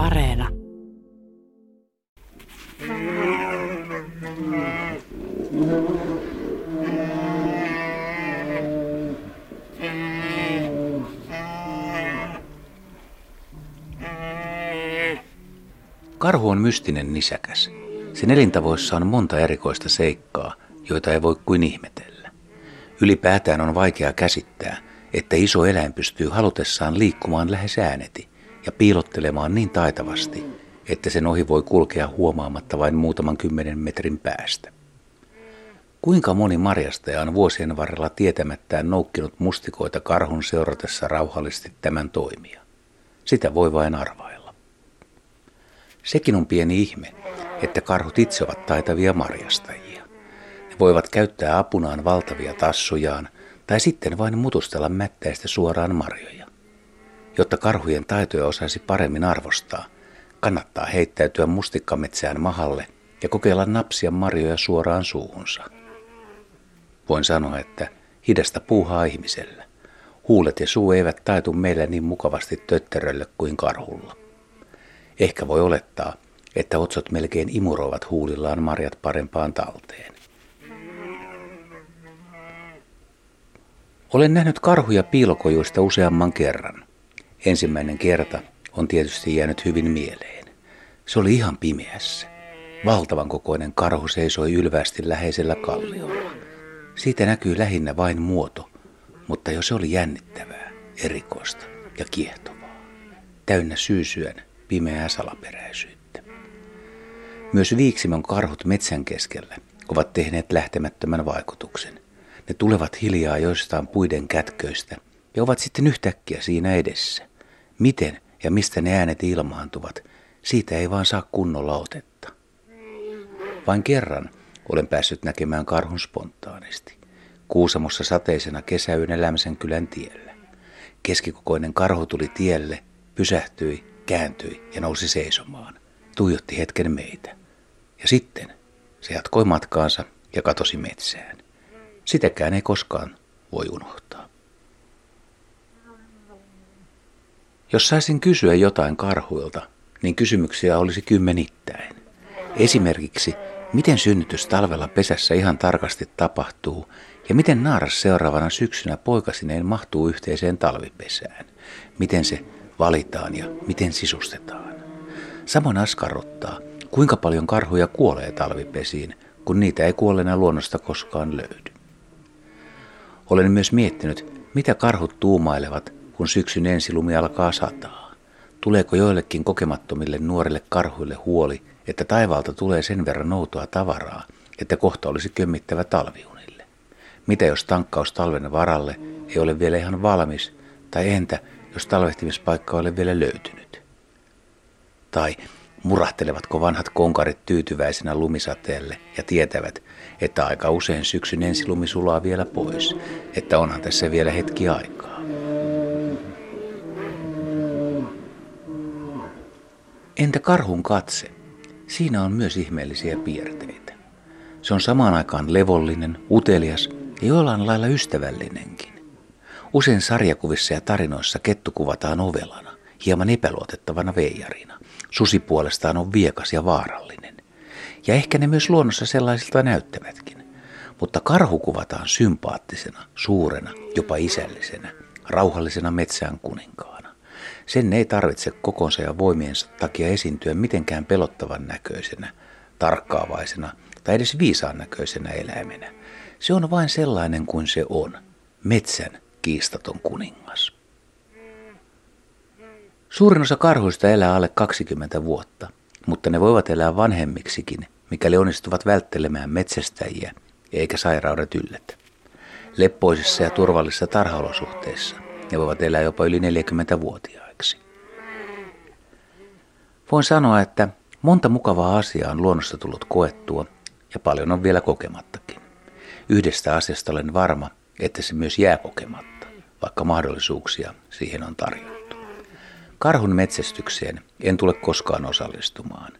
Areena. Karhu on mystinen nisäkäs. Sen elintavoissa on monta erikoista seikkaa, joita ei voi kuin ihmetellä. Ylipäätään on vaikea käsittää, että iso eläin pystyy halutessaan liikkumaan lähes ääneti ja piilottelemaan niin taitavasti, että sen ohi voi kulkea huomaamatta vain muutaman kymmenen metrin päästä. Kuinka moni marjastaja on vuosien varrella tietämättään noukkinut mustikoita karhun seuratessa rauhallisesti tämän toimia? Sitä voi vain arvailla. Sekin on pieni ihme, että karhut itse ovat taitavia marjastajia. Ne voivat käyttää apunaan valtavia tassujaan tai sitten vain mutustella mättäistä suoraan marjoja. Jotta karhujen taitoja osaisi paremmin arvostaa, kannattaa heittäytyä mustikkametsään mahalle ja kokeilla napsia marjoja suoraan suuhunsa. Voin sanoa, että hidasta puuhaa ihmisellä. Huulet ja suu eivät taitu meillä niin mukavasti tötterölle kuin karhulla. Ehkä voi olettaa, että otsot melkein imuroivat huulillaan marjat parempaan talteen. Olen nähnyt karhuja piilokojuista useamman kerran. Ensimmäinen kerta on tietysti jäänyt hyvin mieleen. Se oli ihan pimeässä. Valtavan kokoinen karhu seisoi ylvästi läheisellä kalliolla. Siitä näkyy lähinnä vain muoto, mutta jo se oli jännittävää, erikoista ja kiehtovaa. Täynnä syysyön pimeää salaperäisyyttä. Myös Viiksimon karhut metsän keskellä ovat tehneet lähtemättömän vaikutuksen. Ne tulevat hiljaa joistain puiden kätköistä ja ovat sitten yhtäkkiä siinä edessä. Miten ja mistä ne äänet ilmaantuvat, siitä ei vaan saa kunnolla otetta. Vain kerran olen päässyt näkemään karhun spontaanisti. Kuusamossa sateisena kesäyön elämisen kylän tiellä. Keskikokoinen karhu tuli tielle, pysähtyi, kääntyi ja nousi seisomaan. Tuijotti hetken meitä. Ja sitten se jatkoi matkaansa ja katosi metsään. Sitäkään ei koskaan voi unohtaa. Jos saisin kysyä jotain karhuilta, niin kysymyksiä olisi kymmenittäin. Esimerkiksi, miten synnytys talvella pesässä ihan tarkasti tapahtuu ja miten naaras seuraavana syksynä poikasineen mahtuu yhteiseen talvipesään. Miten se valitaan ja miten sisustetaan. Samoin askarruttaa, kuinka paljon karhuja kuolee talvipesiin, kun niitä ei kuolleena luonnosta koskaan löydy. Olen myös miettinyt, mitä karhut tuumailevat, kun syksyn ensilumi alkaa sataa. Tuleeko joillekin kokemattomille nuorille karhuille huoli, että taivaalta tulee sen verran noutoa tavaraa, että kohta olisi kömmittävä talviunille? Mitä jos tankkaus talven varalle ei ole vielä ihan valmis, tai entä jos talvehtimispaikka ei ole vielä löytynyt? Tai murahtelevatko vanhat konkarit tyytyväisenä lumisateelle ja tietävät, että aika usein syksyn ensilumi sulaa vielä pois, että onhan tässä vielä hetki aikaa. Entä karhun katse? Siinä on myös ihmeellisiä piirteitä. Se on samaan aikaan levollinen, utelias ja jollain lailla ystävällinenkin. Usein sarjakuvissa ja tarinoissa kettu kuvataan ovelana, hieman epäluotettavana veijarina. Susi puolestaan on viekas ja vaarallinen. Ja ehkä ne myös luonnossa sellaisilta näyttävätkin. Mutta karhu kuvataan sympaattisena, suurena, jopa isällisenä, rauhallisena metsään kuninkaana. Sen ei tarvitse kokonsa ja voimiensa takia esiintyä mitenkään pelottavan näköisenä, tarkkaavaisena tai edes viisaan näköisenä eläimenä. Se on vain sellainen kuin se on, metsän kiistaton kuningas. Suurin osa karhuista elää alle 20 vuotta, mutta ne voivat elää vanhemmiksikin, mikäli onnistuvat välttelemään metsästäjiä eikä sairaudet yllätä. Leppoisissa ja turvallisissa tarhaolosuhteissa ne voivat elää jopa yli 40-vuotiaiksi. Voin sanoa, että monta mukavaa asiaa on luonnossa tullut koettua ja paljon on vielä kokemattakin. Yhdestä asiasta olen varma, että se myös jää kokematta, vaikka mahdollisuuksia siihen on tarjottu. Karhun metsästykseen en tule koskaan osallistumaan.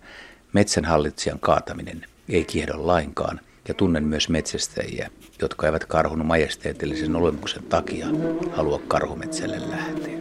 Metsänhallitsijan kaataminen ei kiehdo lainkaan ja tunnen myös metsästäjiä, jotka eivät karhun majesteetillisen olemuksen takia halua karhumetsälle lähteä.